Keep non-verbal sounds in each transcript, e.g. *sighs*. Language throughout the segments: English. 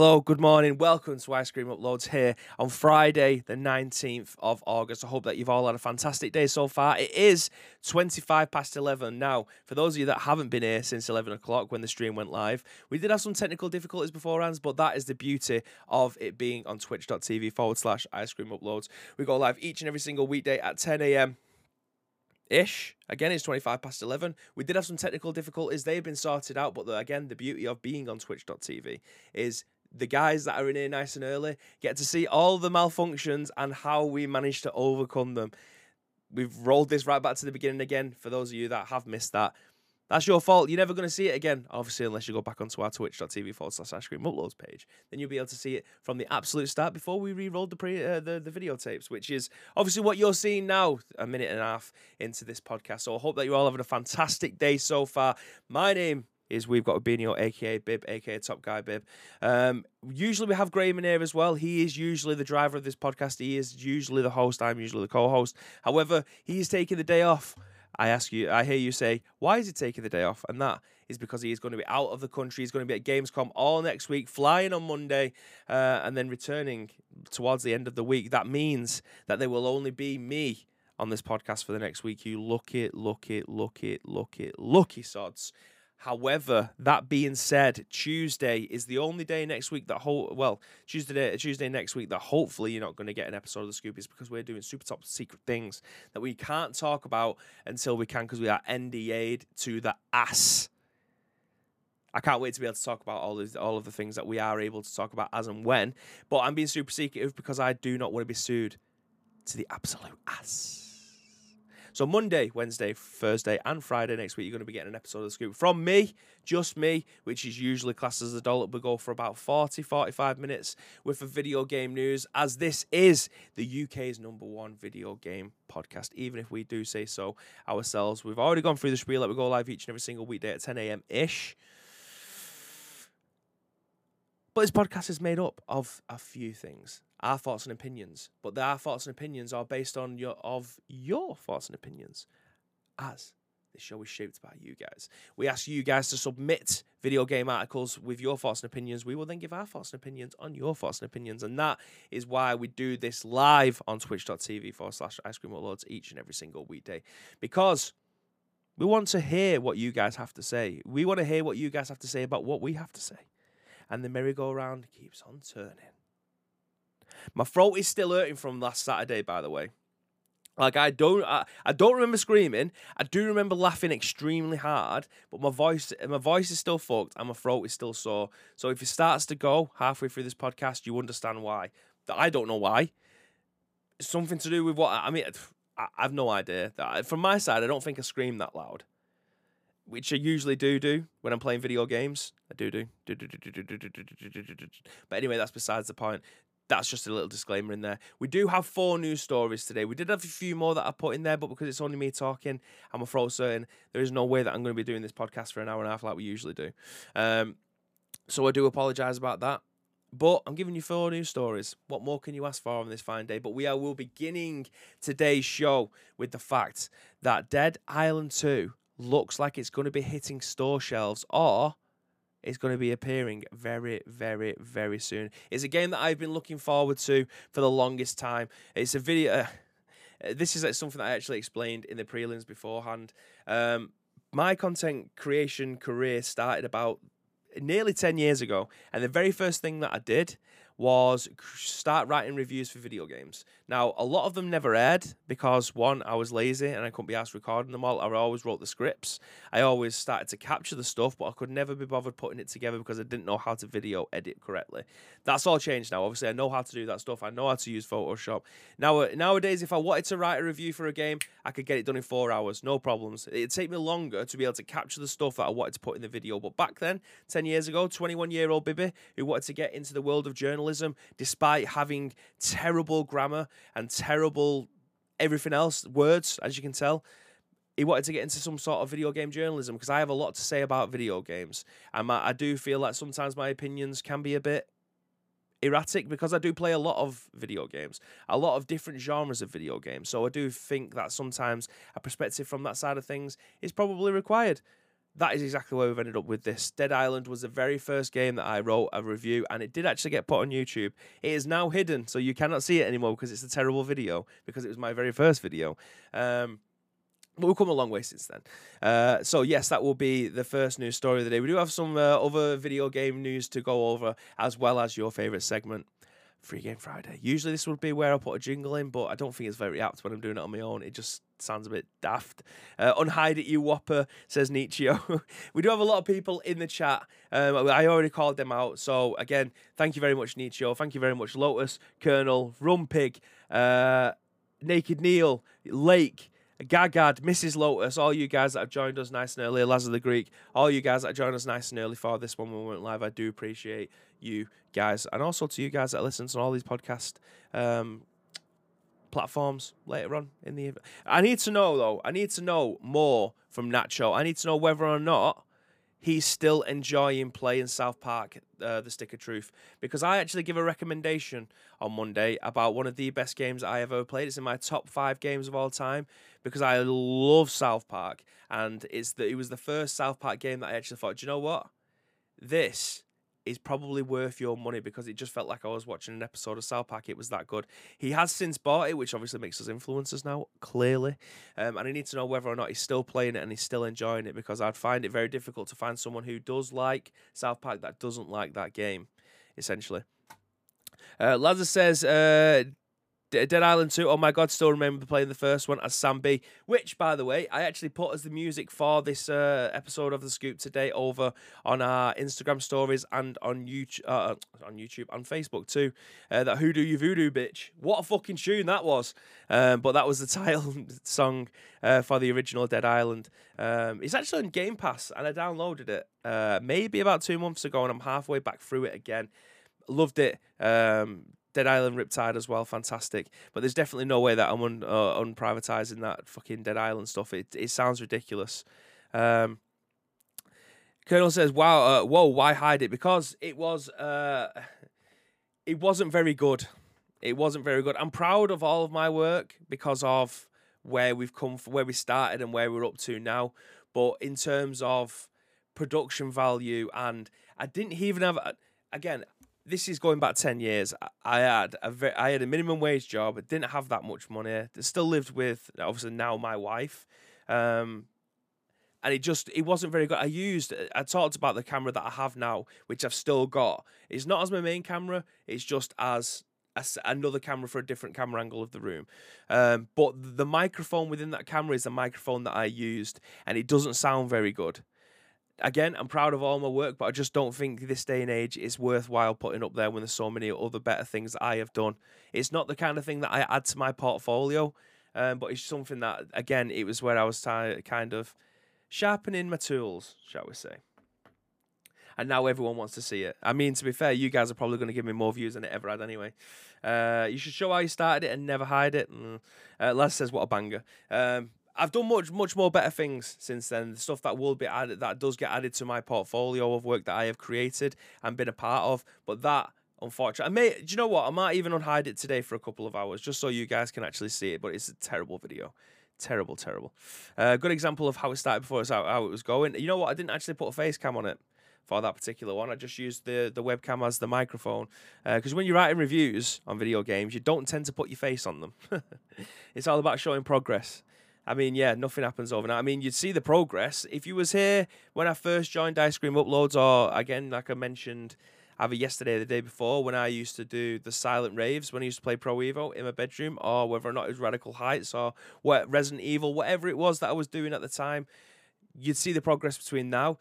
Hello, good morning. Welcome to Ice Cream Uploads here on Friday, the 19th of August. I hope that you've all had a fantastic day so far. It is 25 past 11. Now, for those of you that haven't been here since 11 o'clock when the stream went live, we did have some technical difficulties beforehand, but that is the beauty of it being on twitch.tv forward slash ice cream uploads. We go live each and every single weekday at 10 a.m ish. Again, it's 25 past 11. We did have some technical difficulties. They've been sorted out, but the, again, the beauty of being on twitch.tv is the guys that are in here nice and early get to see all the malfunctions and how we managed to overcome them. We've rolled this right back to the beginning again. For those of you that have missed that, that's your fault. You're never going to see it again, obviously, unless you go back onto our twitch.tv forward slash ice cream uploads page. Then you'll be able to see it from the absolute start before we re rolled the, pre, uh, the, the videotapes, which is obviously what you're seeing now, a minute and a half into this podcast. So I hope that you're all having a fantastic day so far. My name is we've got Albino, aka Bib, aka Top Guy Bib. Um, usually we have Graham in here as well. He is usually the driver of this podcast. He is usually the host. I'm usually the co-host. However, he's taking the day off. I ask you, I hear you say, why is he taking the day off? And that is because he is going to be out of the country. He's going to be at Gamescom all next week, flying on Monday, uh, and then returning towards the end of the week. That means that there will only be me on this podcast for the next week. You look it, look it, look it, look it, lucky sods. However, that being said, Tuesday is the only day next week that whole well Tuesday Tuesday next week that hopefully you're not going to get an episode of the Scoop is because we're doing super top secret things that we can't talk about until we can because we are NDA'd to the ass. I can't wait to be able to talk about all of all of the things that we are able to talk about as and when. But I'm being super secretive because I do not want to be sued to the absolute ass. So Monday, Wednesday, Thursday, and Friday next week, you're going to be getting an episode of the Scoop from me, just me, which is usually classed as a dollop. We go for about 40, 45 minutes with a video game news, as this is the UK's number one video game podcast, even if we do say so ourselves. We've already gone through the spiel that we go live each and every single weekday at 10 a.m. ish. But this podcast is made up of a few things our thoughts and opinions, but our thoughts and opinions are based on your of your thoughts and opinions, as this show is shaped by you guys. We ask you guys to submit video game articles with your thoughts and opinions. We will then give our thoughts and opinions on your thoughts and opinions, and that is why we do this live on Twitch.tv forward slash Ice Cream Uploads each and every single weekday because. We want to hear what you guys have to say. We want to hear what you guys have to say about what we have to say. And the merry-go-round keeps on turning. My throat is still hurting from last Saturday, by the way. Like I don't, I, I don't remember screaming. I do remember laughing extremely hard, but my voice, my voice is still fucked and my throat is still sore. So if it starts to go halfway through this podcast, you understand why. That I don't know why. It's something to do with what I mean. I, have no idea. From my side, I don't think I scream that loud, which I usually do do when I'm playing video games. I do do. But anyway, that's besides the point that's just a little disclaimer in there. We do have four news stories today. We did have a few more that I put in there, but because it's only me talking, I'm afraid certain there is no way that I'm going to be doing this podcast for an hour and a half like we usually do. Um, so I do apologise about that. But I'm giving you four news stories. What more can you ask for on this fine day? But we are will beginning today's show with the fact that Dead Island 2 looks like it's going to be hitting store shelves or is going to be appearing very, very, very soon. It's a game that I've been looking forward to for the longest time. It's a video. Uh, this is like something that I actually explained in the prelims beforehand. Um, my content creation career started about nearly 10 years ago, and the very first thing that I did was start writing reviews for video games. Now, a lot of them never aired because one, I was lazy and I couldn't be asked recording them all. I always wrote the scripts. I always started to capture the stuff, but I could never be bothered putting it together because I didn't know how to video edit correctly. That's all changed now. Obviously, I know how to do that stuff. I know how to use Photoshop. Now, uh, nowadays, if I wanted to write a review for a game, I could get it done in four hours, no problems. It'd take me longer to be able to capture the stuff that I wanted to put in the video. But back then, 10 years ago, 21 year old Bibby who wanted to get into the world of journalism, despite having terrible grammar and terrible everything else, words, as you can tell. He wanted to get into some sort of video game journalism because I have a lot to say about video games. And I do feel like sometimes my opinions can be a bit erratic because I do play a lot of video games, a lot of different genres of video games. So I do think that sometimes a perspective from that side of things is probably required. That is exactly where we've ended up with this. Dead Island was the very first game that I wrote a review, and it did actually get put on YouTube. It is now hidden, so you cannot see it anymore because it's a terrible video because it was my very first video. Um, but we've come a long way since then. Uh, so yes, that will be the first news story of the day. We do have some uh, other video game news to go over, as well as your favorite segment, Free Game Friday. Usually this would be where I put a jingle in, but I don't think it's very apt when I'm doing it on my own. It just sounds a bit daft. Uh, unhide it, you whopper, says Nietzsche. *laughs* we do have a lot of people in the chat. Um, I already called them out. So again, thank you very much, Nietzsche. Thank you very much, Lotus, Colonel, Rumpig, uh, Naked Neil, Lake. Gagad, Mrs. Lotus, all you guys that have joined us nice and early, Lazar the Greek, all you guys that joined us nice and early for this one when we went live, I do appreciate you guys. And also to you guys that listen to all these podcast um, platforms later on in the I need to know though, I need to know more from Nacho. I need to know whether or not he's still enjoying playing South Park, uh, The Stick of Truth, because I actually give a recommendation on Monday about one of the best games I ever played. It's in my top five games of all time because I love South Park, and it's the, it was the first South Park game that I actually thought, do you know what, this is probably worth your money because it just felt like I was watching an episode of South Park. It was that good. He has since bought it, which obviously makes us influencers now, clearly. Um, and I need to know whether or not he's still playing it and he's still enjoying it because I'd find it very difficult to find someone who does like South Park that doesn't like that game, essentially. Uh, Lazarus says, uh, Dead Island 2, oh my god, still remember playing the first one as Sam B, which, by the way, I actually put as the music for this uh, episode of The Scoop today over on our Instagram stories and on YouTube, uh, on YouTube, on Facebook too. Uh, that Who Do You Voodoo bitch. What a fucking tune that was. Um, but that was the *laughs* title song uh, for the original Dead Island. Um, it's actually on Game Pass and I downloaded it uh, maybe about two months ago and I'm halfway back through it again. Loved it. Um, Dead Island Riptide as well, fantastic. But there's definitely no way that I'm un, uh, unprivatizing that fucking Dead Island stuff. It it sounds ridiculous. Um, Colonel says, "Wow, uh, whoa, why hide it? Because it was, uh, it wasn't very good. It wasn't very good. I'm proud of all of my work because of where we've come, from, where we started, and where we're up to now. But in terms of production value, and I didn't even have, again, this is going back 10 years. I had a very, I had a minimum wage job. I didn't have that much money. I still lived with obviously now my wife. Um, and it just it wasn't very good. I used I talked about the camera that I have now, which I've still got. It's not as my main camera. It's just as another camera for a different camera angle of the room. Um, but the microphone within that camera is the microphone that I used, and it doesn't sound very good again, I'm proud of all my work, but I just don't think this day and age is worthwhile putting up there when there's so many other better things that I have done. It's not the kind of thing that I add to my portfolio, um, but it's something that, again, it was where I was t- kind of sharpening my tools, shall we say. And now everyone wants to see it. I mean, to be fair, you guys are probably going to give me more views than it ever had anyway. Uh, you should show how you started it and never hide it. Mm. Uh, Les says, what a banger. Um, I've done much, much more better things since then. The stuff that will be added, that does get added to my portfolio of work that I have created and been a part of. But that, unfortunately, I may. Do you know what? I might even unhide it today for a couple of hours just so you guys can actually see it. But it's a terrible video, terrible, terrible. A uh, good example of how it started before it's how, how it was going. You know what? I didn't actually put a face cam on it for that particular one. I just used the the webcam as the microphone because uh, when you're writing reviews on video games, you don't tend to put your face on them. *laughs* it's all about showing progress. I mean, yeah, nothing happens overnight. I mean, you'd see the progress. If you was here when I first joined Ice Cream Uploads, or again, like I mentioned either yesterday or the day before, when I used to do the silent raves, when I used to play Pro Evo in my bedroom, or whether or not it was Radical Heights or what Resident Evil, whatever it was that I was doing at the time, you'd see the progress between now.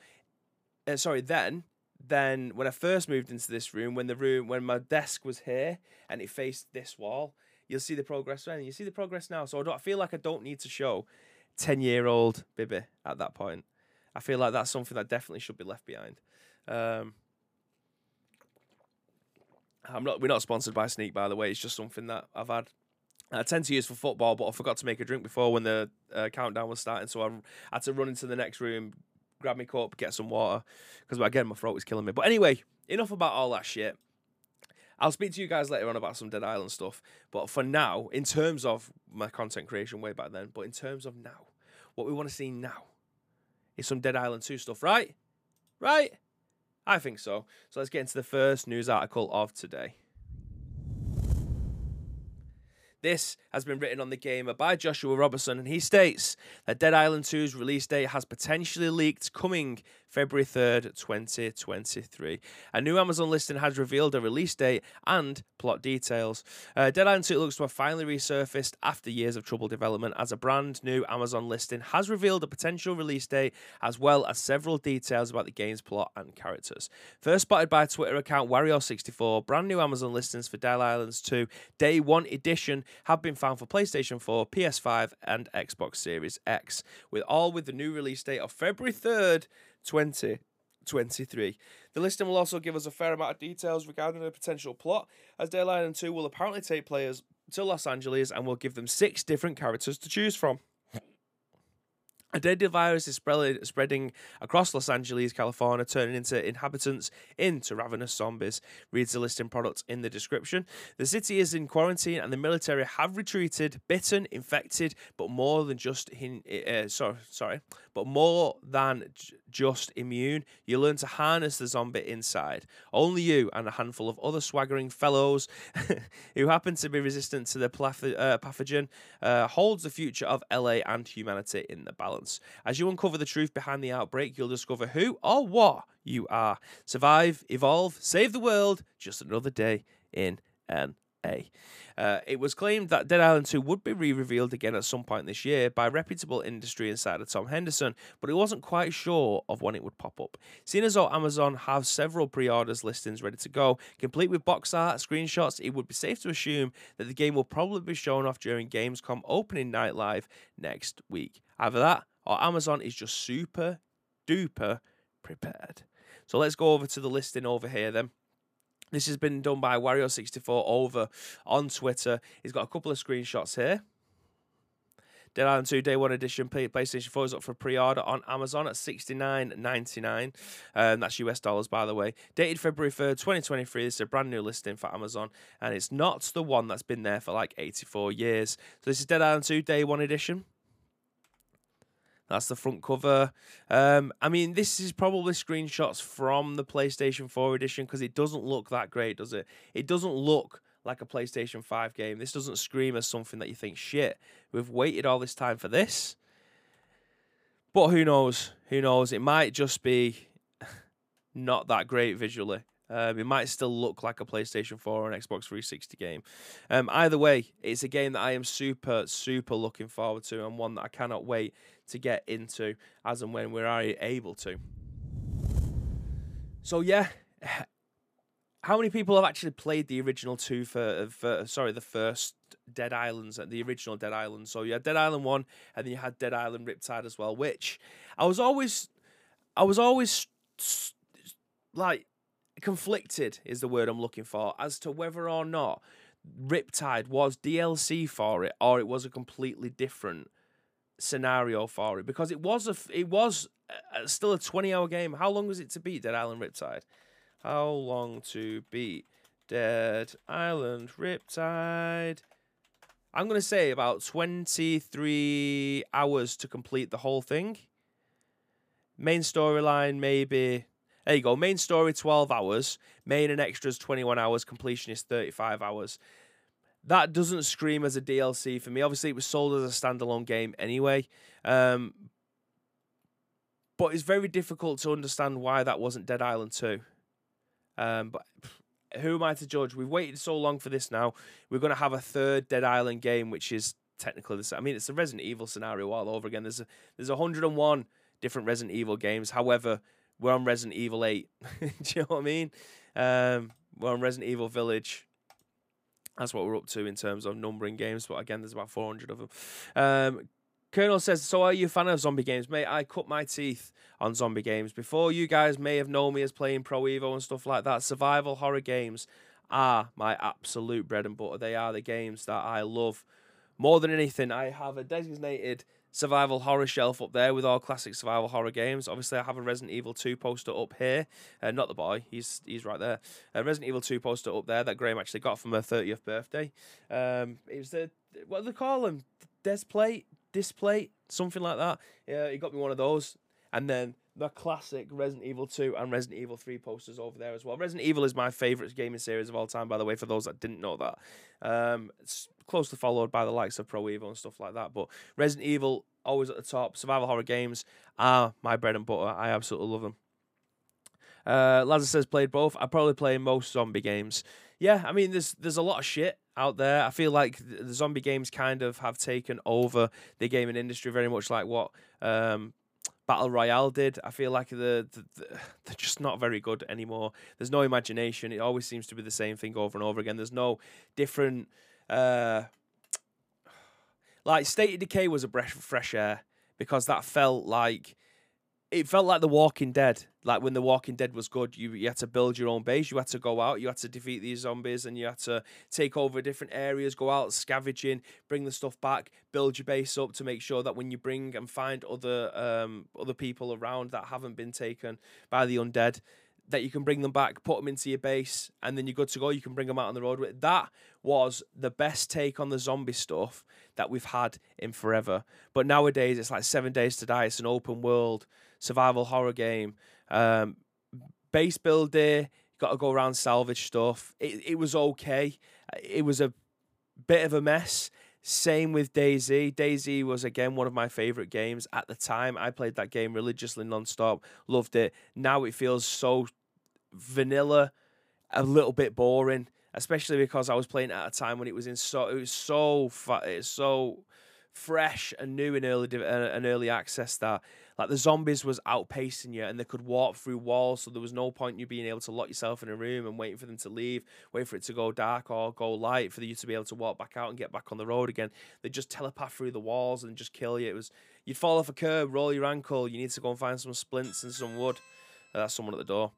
Uh, sorry, then then when I first moved into this room, when the room when my desk was here and it faced this wall, you'll see the progress then. You see the progress now. So I, don't, I feel like I don't need to show 10 year old Bibby at that point. I feel like that's something that definitely should be left behind. Um, I'm not. We're not sponsored by Sneak, by the way. It's just something that I've had. I tend to use for football, but I forgot to make a drink before when the uh, countdown was starting, so I had to run into the next room, grab my cup, get some water, because again my throat was killing me. But anyway, enough about all that shit. I'll speak to you guys later on about some Dead Island stuff. But for now, in terms of my content creation way back then, but in terms of now, what we want to see now is some Dead Island 2 stuff, right? Right? I think so. So let's get into the first news article of today. This has been written on the gamer by Joshua Robertson, and he states that Dead Island 2's release date has potentially leaked coming February 3rd, 2023. A new Amazon listing has revealed a release date and plot details. Uh, Dead Island 2 looks to have finally resurfaced after years of troubled development as a brand new Amazon listing has revealed a potential release date as well as several details about the game's plot and characters. First spotted by Twitter account Wario64, brand new Amazon listings for Dead Islands 2 Day 1 Edition have been found for PlayStation 4, PS5, and Xbox Series X, with all with the new release date of February 3rd, 2023. The listing will also give us a fair amount of details regarding the potential plot, as Dead Island 2 will apparently take players to Los Angeles and will give them six different characters to choose from. A deadly virus is spreading across Los Angeles, California, turning into inhabitants into ravenous zombies. Reads the listing products in the description. The city is in quarantine, and the military have retreated, bitten, infected, but more than just uh, sorry, sorry, but more than just immune. You learn to harness the zombie inside. Only you and a handful of other swaggering fellows *laughs* who happen to be resistant to the uh, pathogen uh, holds the future of LA and humanity in the balance. As you uncover the truth behind the outbreak, you'll discover who or what you are. Survive, evolve, save the world. Just another day in NA. Uh, it was claimed that Dead Island 2 would be re revealed again at some point this year by reputable industry insider Tom Henderson, but he wasn't quite sure of when it would pop up. Seeing as though Amazon have several pre orders listings ready to go, complete with box art, screenshots, it would be safe to assume that the game will probably be shown off during Gamescom opening night live next week. Either that or Amazon is just super duper prepared. So let's go over to the listing over here then. This has been done by Wario64 over on Twitter. He's got a couple of screenshots here. Dead Island 2 Day 1 Edition PlayStation 4 is up for pre-order on Amazon at $69.99. Um, that's US dollars, by the way. Dated February 3rd, 2023. This is a brand new listing for Amazon, and it's not the one that's been there for like 84 years. So this is Dead Island 2 Day 1 Edition. That's the front cover. Um, I mean, this is probably screenshots from the PlayStation 4 edition because it doesn't look that great, does it? It doesn't look like a PlayStation 5 game. This doesn't scream as something that you think, shit, we've waited all this time for this. But who knows? Who knows? It might just be *laughs* not that great visually. Um, it might still look like a PlayStation 4 or an Xbox 360 game. Um, either way, it's a game that I am super, super looking forward to and one that I cannot wait to get into as and when we're able to. So, yeah. *sighs* How many people have actually played the original two for, uh, for sorry, the first Dead Islands, uh, the original Dead Island? So you had Dead Island 1 and then you had Dead Island Riptide as well, which I was always, I was always like, conflicted is the word I'm looking for as to whether or not Riptide was DLC for it or it was a completely different scenario for it because it was a it was a, still a 20 hour game. How long was it to beat Dead Island Riptide? How long to beat Dead Island Riptide? I'm going to say about 23 hours to complete the whole thing. Main storyline maybe there you go. Main story 12 hours, main and extras 21 hours, completion is 35 hours. That doesn't scream as a DLC for me. Obviously, it was sold as a standalone game anyway. Um, but it's very difficult to understand why that wasn't Dead Island 2. Um, but who am I to judge? We've waited so long for this now. We're going to have a third Dead Island game, which is technically the same. I mean, it's a Resident Evil scenario all over again. There's a, there's 101 different Resident Evil games. However, we're on Resident Evil 8. *laughs* Do you know what I mean? Um, we're on Resident Evil Village. That's what we're up to in terms of numbering games. But again, there's about 400 of them. Um, Colonel says, So are you a fan of zombie games? Mate, I cut my teeth on zombie games. Before you guys may have known me as playing Pro Evo and stuff like that, survival horror games are my absolute bread and butter. They are the games that I love more than anything. I have a designated survival horror shelf up there with all classic survival horror games. Obviously, I have a Resident Evil 2 poster up here. Uh, not the boy, he's he's right there. A Resident Evil 2 poster up there that Graham actually got from her 30th birthday. Um, it was the, what do they call them? Display? Display? Something like that. Yeah, he got me one of those. and then the classic Resident Evil 2 and Resident Evil 3 posters over there as well. Resident Evil is my favourite gaming series of all time, by the way, for those that didn't know that. Um, closely followed by the likes of Pro Evo and stuff like that. But Resident Evil, always at the top. Survival horror games are my bread and butter. I absolutely love them. Uh, Lazar says played both. I probably play most zombie games. Yeah, I mean, there's there's a lot of shit out there. I feel like the zombie games kind of have taken over the gaming industry very much like what um, Battle Royale did. I feel like the, the, the, *sighs* they're just not very good anymore. There's no imagination. It always seems to be the same thing over and over again. There's no different. Uh, *sighs* like State of Decay was a breath of fresh air because that felt like it felt like The Walking Dead. Like when The Walking Dead was good, you you had to build your own base. You had to go out. You had to defeat these zombies, and you had to take over different areas. Go out scavenging, bring the stuff back, build your base up to make sure that when you bring and find other um other people around that haven't been taken by the undead, that you can bring them back, put them into your base, and then you're good to go. You can bring them out on the road. That was the best take on the zombie stuff that we've had in forever. But nowadays, it's like Seven Days to Die. It's an open world survival horror game. Um, base builder, got to go around salvage stuff. It it was okay. It was a bit of a mess. Same with DayZ. DayZ was again one of my favorite games at the time. I played that game religiously nonstop. Loved it. Now it feels so vanilla, a little bit boring, especially because I was playing at a time when it was in so it was so it's so fresh and new in early uh, an early access that like the zombies was outpacing you and they could walk through walls so there was no point in you being able to lock yourself in a room and waiting for them to leave wait for it to go dark or go light for you to be able to walk back out and get back on the road again they just telepath through the walls and just kill you it was you'd fall off a curb roll your ankle you need to go and find some splints and some wood uh, that's someone at the door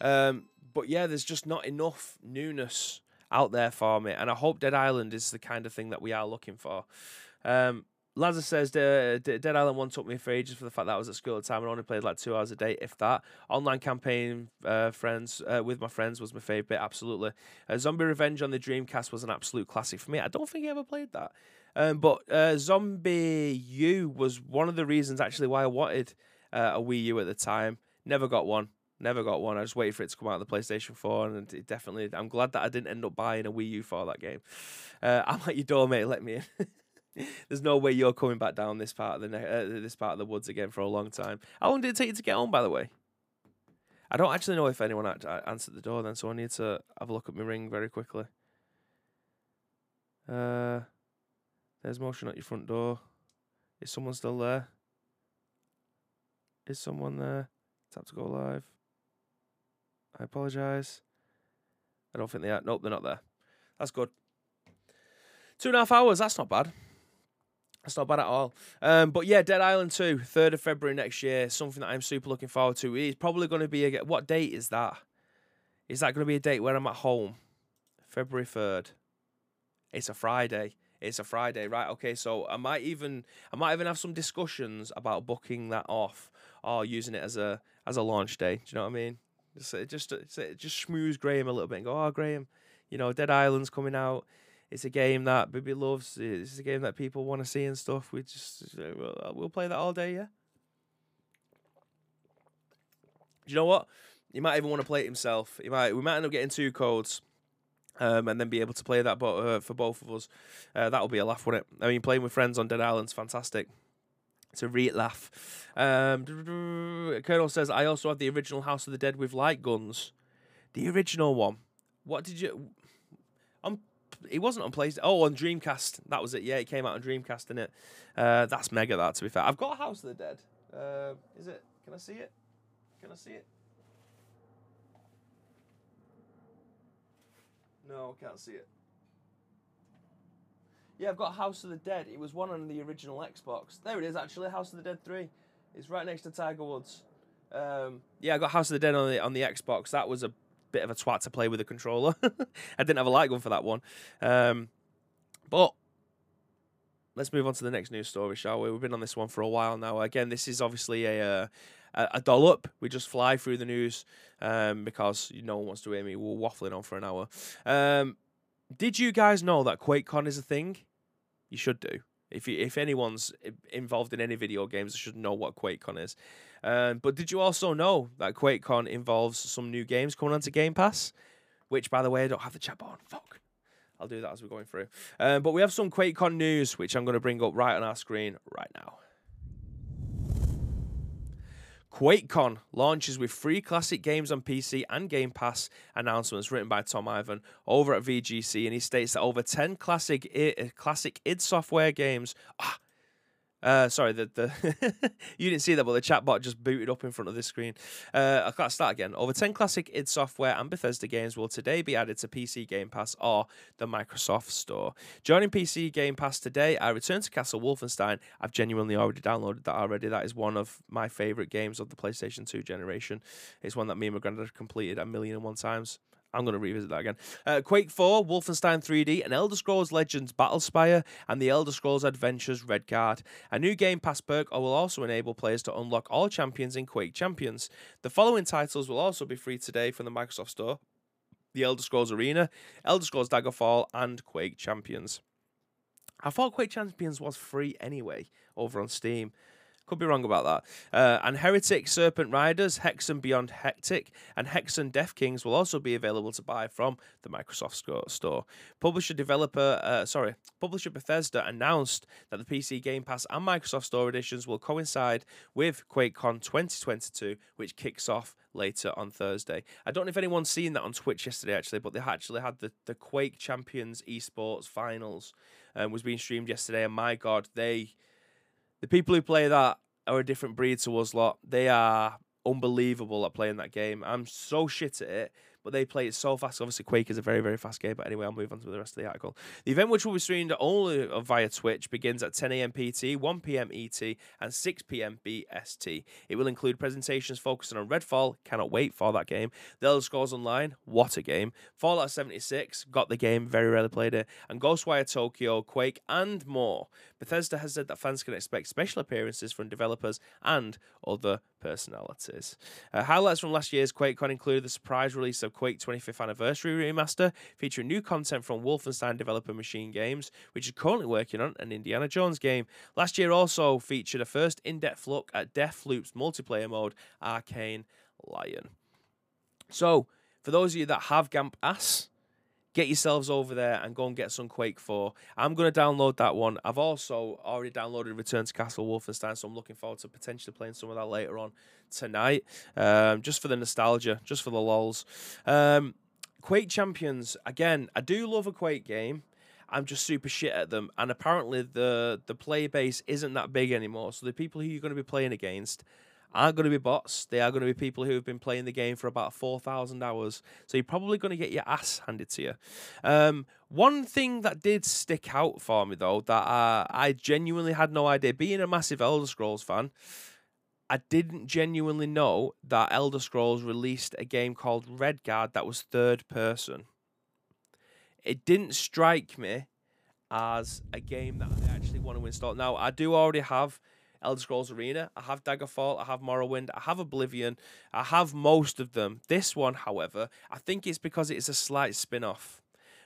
um, but yeah there's just not enough newness out there for me. And I hope Dead Island is the kind of thing that we are looking for. Um, Lazar says Dead Island 1 took me for ages for the fact that I was at school at the time and only played like two hours a day, if that. Online campaign uh, friends uh, with my friends was my favourite bit, absolutely. Uh, Zombie Revenge on the Dreamcast was an absolute classic for me. I don't think I ever played that. Um, but uh, ZombiU was one of the reasons actually why I wanted uh, a Wii U at the time. Never got one. Never got one. I just waited for it to come out of the PlayStation 4, and it definitely. I'm glad that I didn't end up buying a Wii U for that game. Uh, *laughs* I'm at your door, mate. Let me in. *laughs* There's no way you're coming back down this part of the uh, this part of the woods again for a long time. How long did it take you to get home, by the way? I don't actually know if anyone answered the door then, so I need to have a look at my ring very quickly. Uh, there's motion at your front door. Is someone still there? Is someone there? Tap to go live. I apologise. I don't think they are. Nope, they're not there. That's good. Two and a half hours. That's not bad. That's not bad at all. Um, but yeah, Dead Island 2, 3rd of February next year. Something that I'm super looking forward to. It's probably going to be a. What date is that? Is that going to be a date where I'm at home? February 3rd. It's a Friday. It's a Friday, right? Okay, so I might even I might even have some discussions about booking that off or using it as a as a launch day. Do you know what I mean? Just just just schmooze Graham a little bit and go, oh Graham, you know, Dead Island's coming out. It's a game that Bibi loves. It's a game that people want to see and stuff. We just we'll, uh, we'll play that all day, yeah. Do you know what? He might even want to play it himself. He might. We might end up getting two codes. Um, and then be able to play that but, uh, for both of us. Uh, that'll be a laugh, won't it? I mean, playing with friends on Dead Island's fantastic. It's a real laugh. Um, Colonel says, I also have the original House of the Dead with light guns. The original one. What did you. It wasn't on PlayStation. Oh, on Dreamcast. That was it. Yeah, it came out on Dreamcast, didn't it? Uh, that's mega, that, to be fair. I've got House of the Dead. Uh, is it? Can I see it? Can I see it? No, I can't see it. Yeah, I've got House of the Dead. It was one on the original Xbox. There it is, actually. House of the Dead 3. It's right next to Tiger Woods. Um, yeah, I got House of the Dead on the on the Xbox. That was a bit of a twat to play with a controller. *laughs* I didn't have a light gun for that one. Um, but let's move on to the next news story, shall we? We've been on this one for a while now. Again, this is obviously a uh, a dollop. We just fly through the news um, because no one wants to hear me We're waffling on for an hour. Um, did you guys know that QuakeCon is a thing? You should do. If you, if anyone's involved in any video games, they should know what QuakeCon is. Um, but did you also know that QuakeCon involves some new games coming onto Game Pass? Which, by the way, I don't have the chat on. Fuck. I'll do that as we're going through. Um, but we have some QuakeCon news, which I'm going to bring up right on our screen right now. QuakeCon launches with free classic games on PC and Game Pass announcements written by Tom Ivan over at VGC, and he states that over 10 classic I- classic id Software games. Ah, uh, sorry, the, the *laughs* you didn't see that, but the chatbot just booted up in front of this screen. Uh, I can't start again. Over 10 classic id Software and Bethesda games will today be added to PC Game Pass or the Microsoft Store. Joining PC Game Pass today, I return to Castle Wolfenstein. I've genuinely already downloaded that already. That is one of my favorite games of the PlayStation 2 generation. It's one that me and my granddad completed a million and one times. I'm going to revisit that again. Uh, Quake 4, Wolfenstein 3D, and Elder Scrolls Legends Battlespire, and the Elder Scrolls Adventures Redguard. A new Game Pass perk will also enable players to unlock all champions in Quake Champions. The following titles will also be free today from the Microsoft Store The Elder Scrolls Arena, Elder Scrolls Daggerfall, and Quake Champions. I thought Quake Champions was free anyway over on Steam. Could be wrong about that. Uh, and Heretic Serpent Riders, Hexen Beyond Heretic, and Hexen Death Kings will also be available to buy from the Microsoft store. Publisher developer, uh, sorry, publisher Bethesda announced that the PC Game Pass and Microsoft Store editions will coincide with QuakeCon 2022, which kicks off later on Thursday. I don't know if anyone's seen that on Twitch yesterday, actually, but they actually had the, the Quake Champions Esports Finals um, was being streamed yesterday, and my God, they the people who play that are a different breed to us lot. They are unbelievable at playing that game. I'm so shit at it, but they play it so fast. Obviously, Quake is a very, very fast game. But anyway, I'll move on to the rest of the article. The event, which will be streamed only via Twitch, begins at 10 a.m. PT, 1 p.m. ET, and 6 p.m. BST. It will include presentations focusing on Redfall. Cannot wait for that game. The Elder Scrolls Online. What a game. Fallout 76. Got the game. Very rarely played it. And Ghostwire Tokyo, Quake, and more. Bethesda has said that fans can expect special appearances from developers and other personalities. Uh, highlights from last year's QuakeCon included the surprise release of Quake 25th Anniversary Remaster, featuring new content from Wolfenstein developer Machine Games, which is currently working on an Indiana Jones game. Last year also featured a first in depth look at Deathloop's multiplayer mode, Arcane Lion. So, for those of you that have Gamp Ass, get yourselves over there and go and get some Quake 4. I'm going to download that one. I've also already downloaded Return to Castle Wolfenstein, so I'm looking forward to potentially playing some of that later on tonight, um, just for the nostalgia, just for the lols. Um, Quake Champions, again, I do love a Quake game. I'm just super shit at them, and apparently the the player base isn't that big anymore. So the people who you're going to be playing against aren't going to be bots. They are going to be people who have been playing the game for about 4,000 hours. So you're probably going to get your ass handed to you. Um, one thing that did stick out for me, though, that uh, I genuinely had no idea, being a massive Elder Scrolls fan, I didn't genuinely know that Elder Scrolls released a game called Redguard that was third person. It didn't strike me as a game that I actually want to install. Now, I do already have Elder Scrolls Arena. I have Daggerfall. I have Morrowind. I have Oblivion. I have most of them. This one, however, I think it's because it's a slight spin off.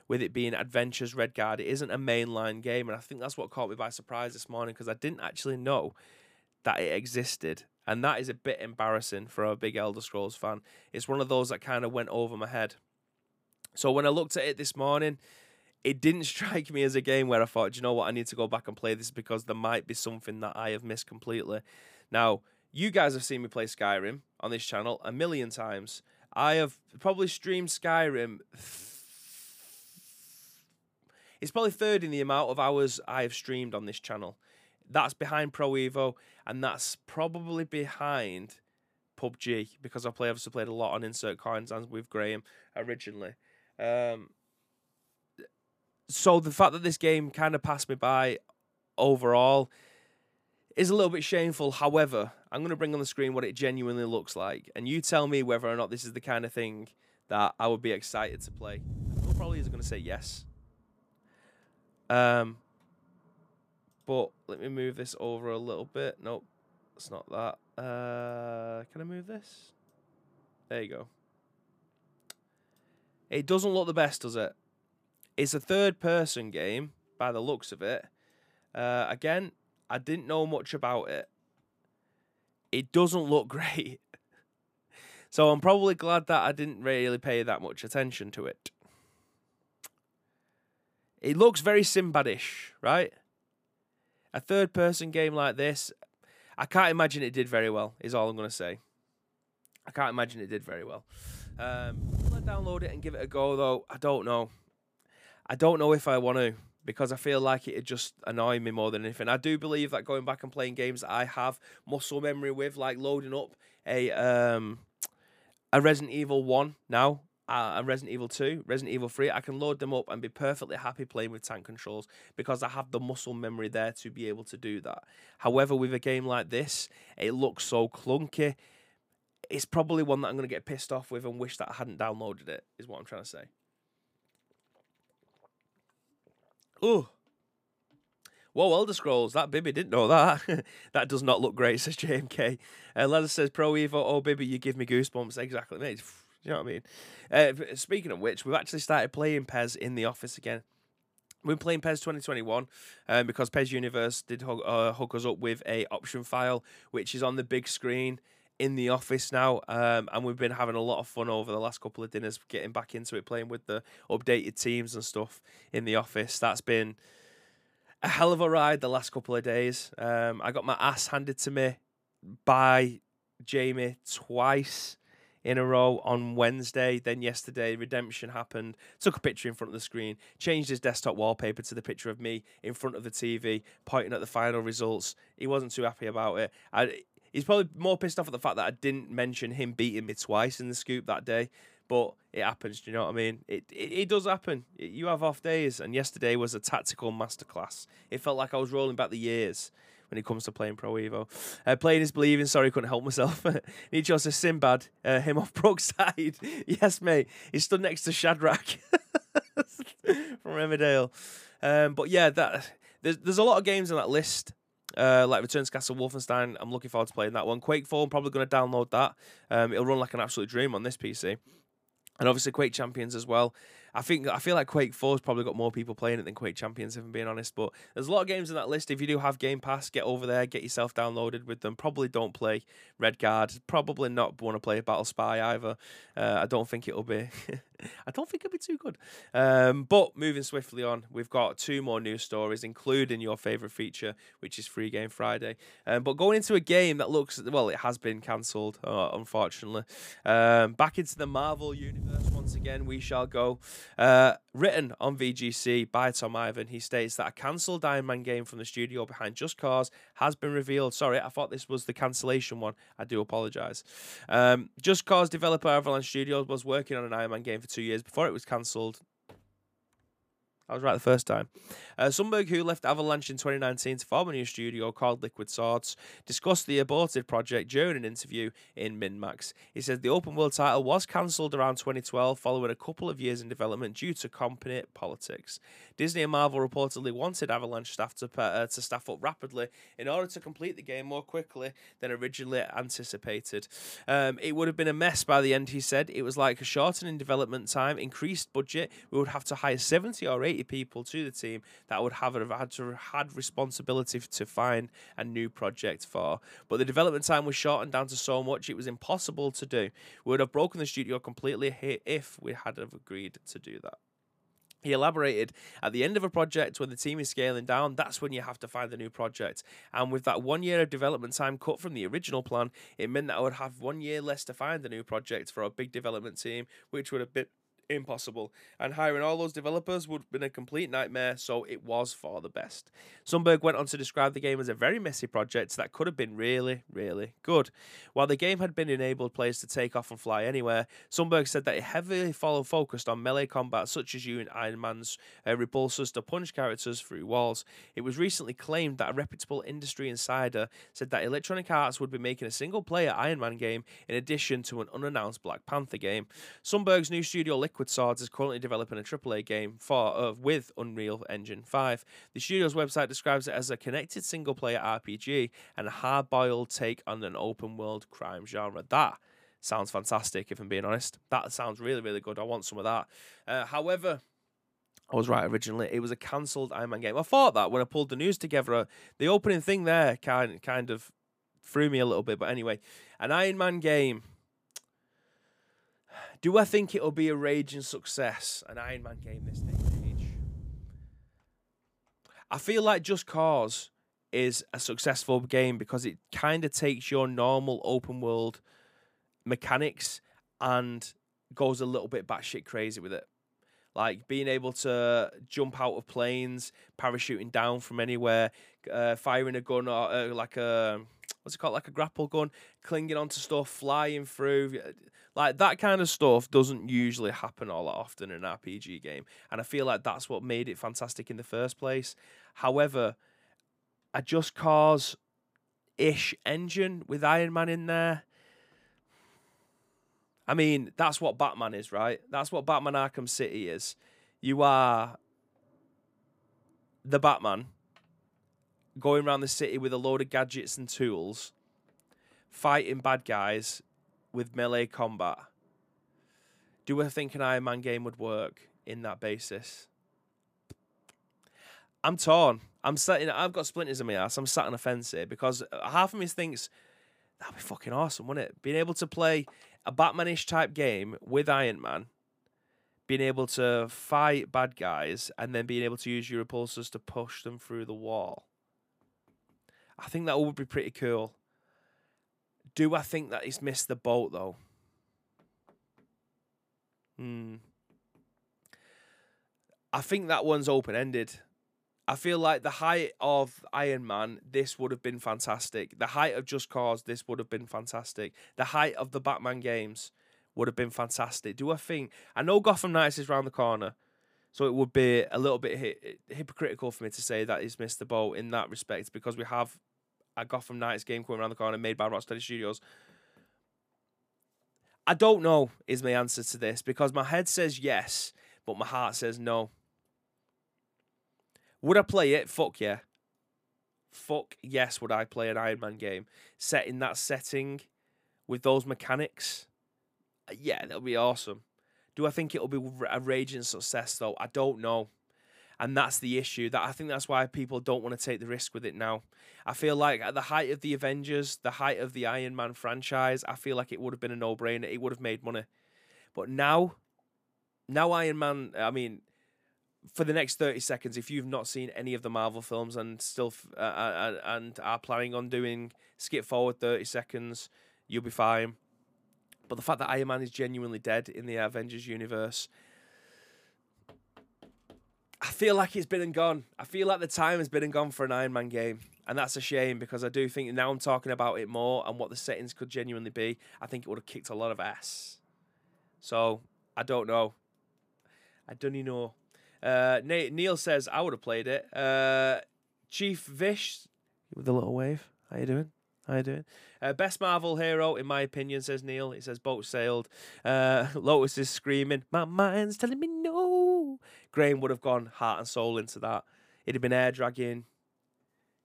With it being Adventures Redguard, it isn't a mainline game, and I think that's what caught me by surprise this morning because I didn't actually know that it existed, and that is a bit embarrassing for a big Elder Scrolls fan. It's one of those that kind of went over my head. So when I looked at it this morning, it didn't *laughs* strike me as a game where I thought, you know what, I need to go back and play this because there might be something that I have missed completely. Now, you guys have seen me play Skyrim on this channel a million times. I have probably streamed Skyrim. It's probably third in the amount of hours I have streamed on this channel. That's behind Pro Evo, and that's probably behind PUBG because I play obviously played a lot on Insert Coins and with Graham originally. Um, so the fact that this game kind of passed me by overall is a little bit shameful. However, I'm going to bring on the screen what it genuinely looks like, and you tell me whether or not this is the kind of thing that I would be excited to play. Will probably is going to say yes. Um, but let me move this over a little bit. Nope, it's not that. Uh, can I move this? There you go. It doesn't look the best, does it? It's a third person game by the looks of it. Uh, again, I didn't know much about it. It doesn't look *laughs* great. So I'm probably glad that I didn't really pay that much attention to it. It looks very Sinbadish, right? A third person game like this, I can't imagine it did very well, is all I'm going to say. I can't imagine it did very well. Um, will I download it and give it a go, though? I don't know. I don't know if I want to because I feel like it'd just annoy me more than anything. I do believe that going back and playing games that I have muscle memory with, like loading up a um, a Resident Evil 1 now, uh, a Resident Evil 2, Resident Evil 3, I can load them up and be perfectly happy playing with tank controls because I have the muscle memory there to be able to do that. However, with a game like this, it looks so clunky. It's probably one that I'm going to get pissed off with and wish that I hadn't downloaded it, is what I'm trying to say. Ooh. Whoa, Elder Scrolls, that Bibby didn't know that. *laughs* that does not look great, says JMK. Uh, Leather says, Pro Evo, oh, Bibby, you give me goosebumps. Exactly, mate. You know what I mean? Uh, speaking of which, we've actually started playing PES in the office again. Been playing PES 2021 um, because PES Universe did hook, uh, hook us up with a option file, which is on the big screen in the office now, um, and we've been having a lot of fun over the last couple of dinners, getting back into it, playing with the updated teams and stuff in the office. That's been a hell of a ride the last couple of days. Um, I got my ass handed to me by Jamie twice in a row on Wednesday. Then yesterday, redemption happened. Took a picture in front of the screen, changed his desktop wallpaper to the picture of me in front of the TV, pointing at the final results. He wasn't too happy about it. I, he's probably more pissed off at the fact that I didn't mention him beating me twice in the scoop that day but it happens. Do you know what I mean? It it, it does happen. It, you have off days, and yesterday was a tactical masterclass. It felt like I was rolling back the years when it comes to playing Pro Evo. Uh, playing is believing. Sorry, couldn't help myself. *laughs* Nietzsche a Sinbad, uh, him off Brookside. *laughs* *laughs* yes, mate. He stood next to Shadrach from Emmerdale. Um, but yeah, that there's there's a lot of games on that list. Uh, like Return to Castle Wolfenstein, I'm looking forward to playing that one. Quake 4, I'm probably going to download that. Um, it'll run like an absolute dream on this PC and obviously Quake Champions as well. I think I feel like Quake 4's probably got more people playing it than Quake Champions, if I'm being honest. But there's a lot of games in that list. If you do have Game Pass, get over there, get yourself downloaded with them. Probably don't play Redguard. Probably not want to play Battlespire either. Uh, I don't think it'll be. *laughs* I don't think it'll be too good. Um, but moving swiftly on, we've got two more news stories, including your favorite feature, which is Free Game Friday. Um, but going into a game that looks well, it has been cancelled, uh, unfortunately. Um, back into the Marvel universe once again, we shall go. Uh, written on VGC by Tom Ivan, he states that a cancelled Iron Man game from the studio behind Just Cause has been revealed. Sorry, I thought this was the cancellation one. I do apologise. Um, Just Cause developer Avalanche Studios was working on an Iron Man game for two years before it was cancelled. I was right the first time. Uh, Sundberg, who left Avalanche in 2019 to form a new studio called Liquid Swords, discussed the aborted project during an interview in MinnMax. He said the open world title was cancelled around 2012 following a couple of years in development due to company politics. Disney and Marvel reportedly wanted Avalanche staff to, uh, to staff up rapidly in order to complete the game more quickly than originally anticipated. Um, it would have been a mess by the end, he said. It was like a shortening development time, increased budget. We would have to hire 70 or 80 people to the team that would have had to had responsibility to find a new project for. But the development time was shortened down to so much it was impossible to do. We would have broken the studio completely if we had have agreed to do that. He elaborated at the end of a project when the team is scaling down, that's when you have to find a new project. And with that one year of development time cut from the original plan, it meant that I would have one year less to find a new project for our big development team, which would have been impossible. And hiring all those developers would have been a complete nightmare, so it was for the best. Sundberg went on to describe the game as a very messy project that could have been really, really good. While the game had been enabled players to take off and fly anywhere, Sundberg said that it heavily followed focused on melee combat, such as you and Iron Man's uh, repulsors to punch characters through walls. It was recently claimed that a reputable industry insider said that Electronic Arts would be making a single player Iron Man game in addition to an unannounced Black Panther game. Sundberg's new studio Liquid Liquid Swords is currently developing a AAA game for uh, with Unreal Engine 5. The studio's website describes it as a connected single-player RPG and a hard-boiled take on an open-world crime genre. That sounds fantastic, if I'm being honest. That sounds really, really good. I want some of that. Uh, however, I was right originally. It was a cancelled Iron Man game. I thought that when I pulled the news together. Uh, the opening thing there kind kind of threw me a little bit. But anyway, an Iron Man game. Do I think it'll be a raging success? An Iron Man game this day and age. I feel like Just Cause is a successful game because it kind of takes your normal open world mechanics and goes a little bit batshit crazy with it like being able to jump out of planes, parachuting down from anywhere, uh, firing a gun or uh, like a what's it called, like a grapple gun, clinging onto stuff, flying through, like that kind of stuff doesn't usually happen all that often in an RPG game, and I feel like that's what made it fantastic in the first place. However, a Just Cause ish engine with Iron Man in there I mean, that's what Batman is, right? That's what Batman Arkham City is. You are the Batman going around the city with a load of gadgets and tools, fighting bad guys with melee combat. Do I think an Iron Man game would work in that basis? I'm torn. I'm sat in, I've got splinters in my ass. I'm sat on a fence here because half of me thinks that'd be fucking awesome, wouldn't it? Being able to play a Batmanish type game with Iron Man, being able to fight bad guys and then being able to use your repulsors to push them through the wall. I think that would be pretty cool. Do I think that he's missed the boat though? Hmm. I think that one's open ended. I feel like the height of Iron Man, this would have been fantastic. The height of Just Cause, this would have been fantastic. The height of the Batman games would have been fantastic. Do I think? I know Gotham Knights is round the corner, so it would be a little bit hi- hypocritical for me to say that he's missed the boat in that respect because we have a Gotham Knights game coming around the corner made by Rocksteady Studios. I don't know is my answer to this because my head says yes, but my heart says no. Would I play it? Fuck yeah. Fuck yes, would I play an Iron Man game set in that setting with those mechanics? Uh, yeah, that'll be awesome. Do I think it'll be a raging success though? I don't know. And that's the issue. That I think that's why people don't want to take the risk with it now. I feel like at the height of the Avengers, the height of the Iron Man franchise, I feel like it would have been a no-brainer. It would have made money. But now, now Iron Man, I mean, for the next 30 seconds, if you've not seen any of the Marvel films and still uh, uh, and are planning on doing skip forward 30 seconds, you'll be fine. But the fact that Iron Man is genuinely dead in the Avengers universe, I feel like it's been and gone. I feel like the time has been and gone for an Iron Man game. And that's a shame because I do think now I'm talking about it more and what the settings could genuinely be. I think it would have kicked a lot of ass. So I don't know. I don't even know. Uh, Neil says I would have played it. Uh, Chief Vish with the little wave. How you doing? How you doing? Uh, best Marvel hero, in my opinion, says Neil. He says boat sailed. Uh, *laughs* Lotus is screaming, "My mind's telling me no." Graham would have gone heart and soul into that. It'd have been air dragging.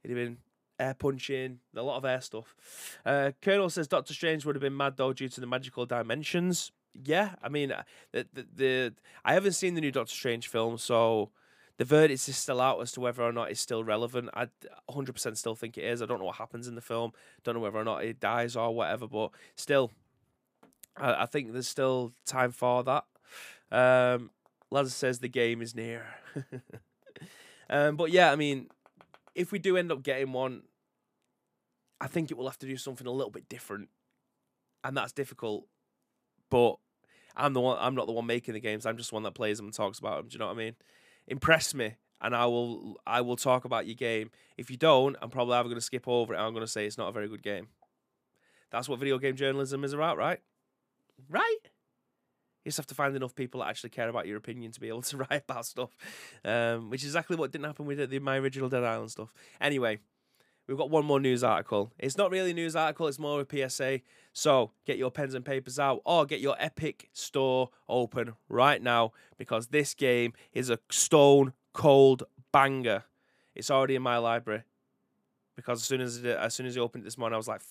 It'd have been air punching, a lot of air stuff. Uh, Colonel says Doctor Strange would have been mad though due to the magical dimensions yeah, I mean, uh, the, the, the I haven't seen the new Doctor Strange film, so the verdict is still out as to whether or not it's still relevant. I 100% still think it is. I don't know what happens in the film. Don't know whether or not it dies or whatever, but still, I, I think there's still time for that. Um, says the game is near. *laughs* um, but yeah, I mean, if we do end up getting one, I think it will have to do something a little bit different, and that's difficult. But I'm the one. I'm not the one making the games. I'm just one that plays them and talks about them. Do you know what I mean? Impress me, and I will. I will talk about your game. If you don't, I'm probably either going to skip over it. I'm going to say it's not a very good game. That's what video game journalism is about, right? Right. You just have to find enough people that actually care about your opinion to be able to *laughs* write about stuff, um, which is exactly what didn't happen with the, my original Dead Island stuff. Anyway, we've got one more news article. It's not really a news article, it's more of a PSA. So get your pens and papers out or get your Epic store open right now because this game is a stone cold banger. It's already in my library because as soon as it, as soon as I opened it this morning, I was like,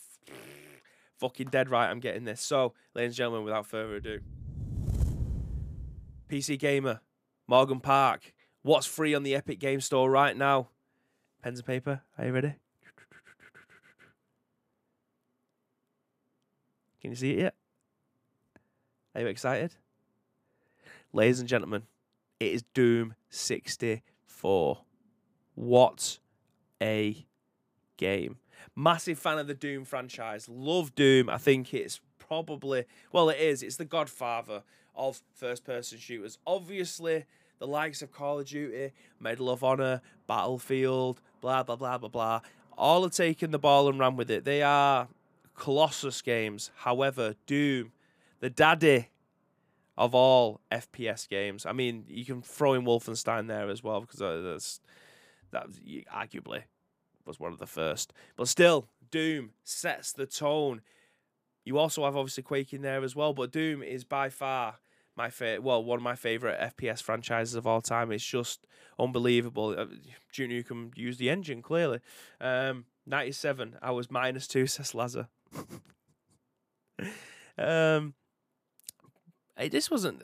fucking dead right, I'm getting this. So, ladies and gentlemen, without further ado, PC Gamer, Morgan Park, what's free on the Epic Game Store right now. Pens and paper, are you ready? Can you see it yet? Are you excited? Ladies and gentlemen, it is Doom 64. What a game. Massive fan of the Doom franchise. Love Doom. I think it's probably, well, it is. It's the godfather of first person shooters. Obviously, the likes of Call of Duty, Medal of Honor, Battlefield, blah, blah, blah, blah, blah, all have taken the ball and ran with it. They are Colossus games. However, Doom, the daddy of all FPS games. I mean, you can throw in Wolfenstein there as well because uh, that's that arguably was one of the first. But still, Doom sets the tone. You also have obviously Quake in there as well, but Doom is by far my favorite. Well, one of my favorite FPS franchises of all time. It's just unbelievable. Uh, you can use the engine clearly. Um, Ninety-seven. I was minus two. Says Lazar. *laughs* um, hey, this wasn't.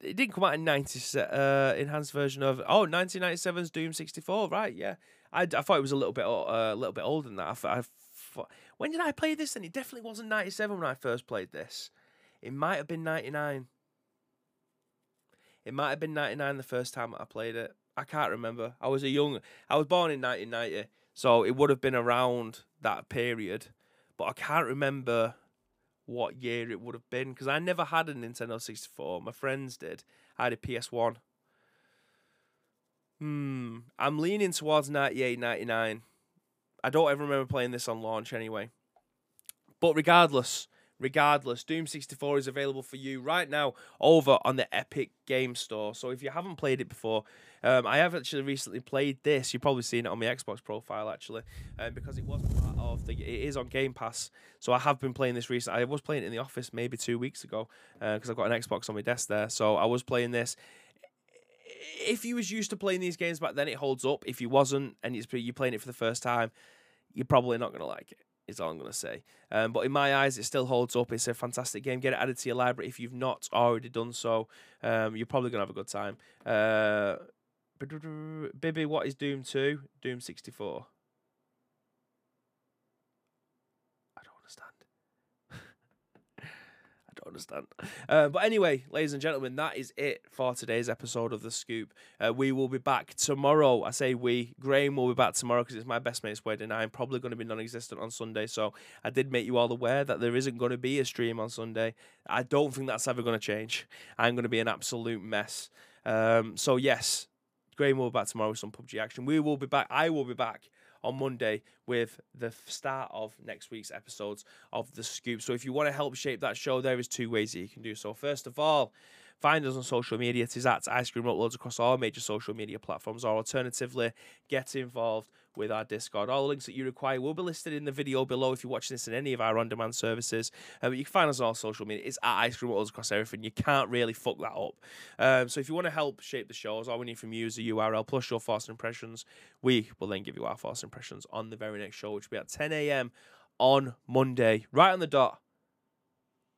It didn't come out in ninety uh, enhanced version of oh 1997's Doom sixty four right yeah. I, I thought it was a little bit uh, a little bit older than that. I, I thought, when did I play this? Then it definitely wasn't ninety seven when I first played this. It might have been ninety nine it might have been ninety nine the first time I played it. I can't remember. I was a young I was born in nineteen ninety so it would have been around that period but I can't remember what year it would have been because I never had a Nintendo 64. My friends did. I had a PS1. Hmm. I'm leaning towards 98, 99. I don't ever remember playing this on launch anyway. But regardless, regardless, Doom 64 is available for you right now over on the Epic Game Store. So if you haven't played it before, um, I have actually recently played this. You've probably seen it on my Xbox profile actually, um, because it was part of the. It is on Game Pass, so I have been playing this recently. I was playing it in the office maybe two weeks ago because uh, I've got an Xbox on my desk there. So I was playing this. If you was used to playing these games back then, it holds up. If you wasn't, and you're playing it for the first time, you're probably not going to like it is all I'm going to say. Um, but in my eyes, it still holds up. It's a fantastic game. Get it added to your library if you've not already done so. Um, you're probably going to have a good time. Uh, Bibby, what is Doom 2? Doom 64. Understand. Uh, but anyway, ladies and gentlemen, that is it for today's episode of The Scoop. Uh, we will be back tomorrow. I say we. Graham will be back tomorrow because it's my best mate's wedding. I'm probably going to be non existent on Sunday. So I did make you all aware that there isn't going to be a stream on Sunday. I don't think that's ever going to change. I'm going to be an absolute mess. Um, so, yes, Graham will be back tomorrow with some PUBG action. We will be back. I will be back on Monday with the start of next week's episodes of The Scoop. So if you want to help shape that show, there is two ways that you can do so. First of all, Find us on social media. It is at Ice Cream Uploads across all major social media platforms, or alternatively, get involved with our Discord. All the links that you require will be listed in the video below if you're watching this in any of our on demand services. Uh, you can find us on all social media. It's at Ice Cream Uploads across everything. You can't really fuck that up. Um, so if you want to help shape the shows, all we need from you is a URL plus your first impressions. We will then give you our first impressions on the very next show, which will be at 10 a.m. on Monday, right on the dot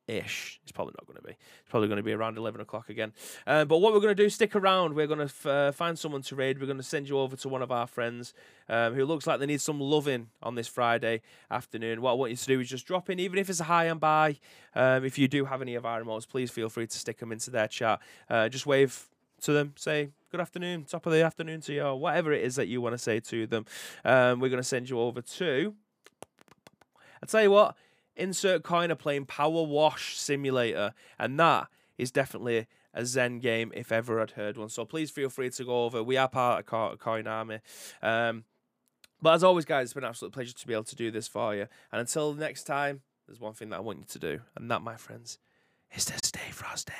ish. It's probably not going to be. It's probably going to be around 11 o'clock again. Uh, but what we're going to do, stick around. We're going to f- uh, find someone to raid. We're going to send you over to one of our friends um, who looks like they need some loving on this Friday afternoon. What I want you to do is just drop in, even if it's a hi and bye. Um, if you do have any of our emotes, please feel free to stick them into their chat. Uh, just wave to them, say good afternoon, top of the afternoon to you, or whatever it is that you want to say to them. Um, we're going to send you over to. I'll tell you what, insert coin are playing Power Wash Simulator, and that is definitely a Zen game if ever I'd heard one. So please feel free to go over. We are part of Coin Army. Um, but as always, guys, it's been an absolute pleasure to be able to do this for you. And until next time, there's one thing that I want you to do, and that, my friends, is to stay frosty.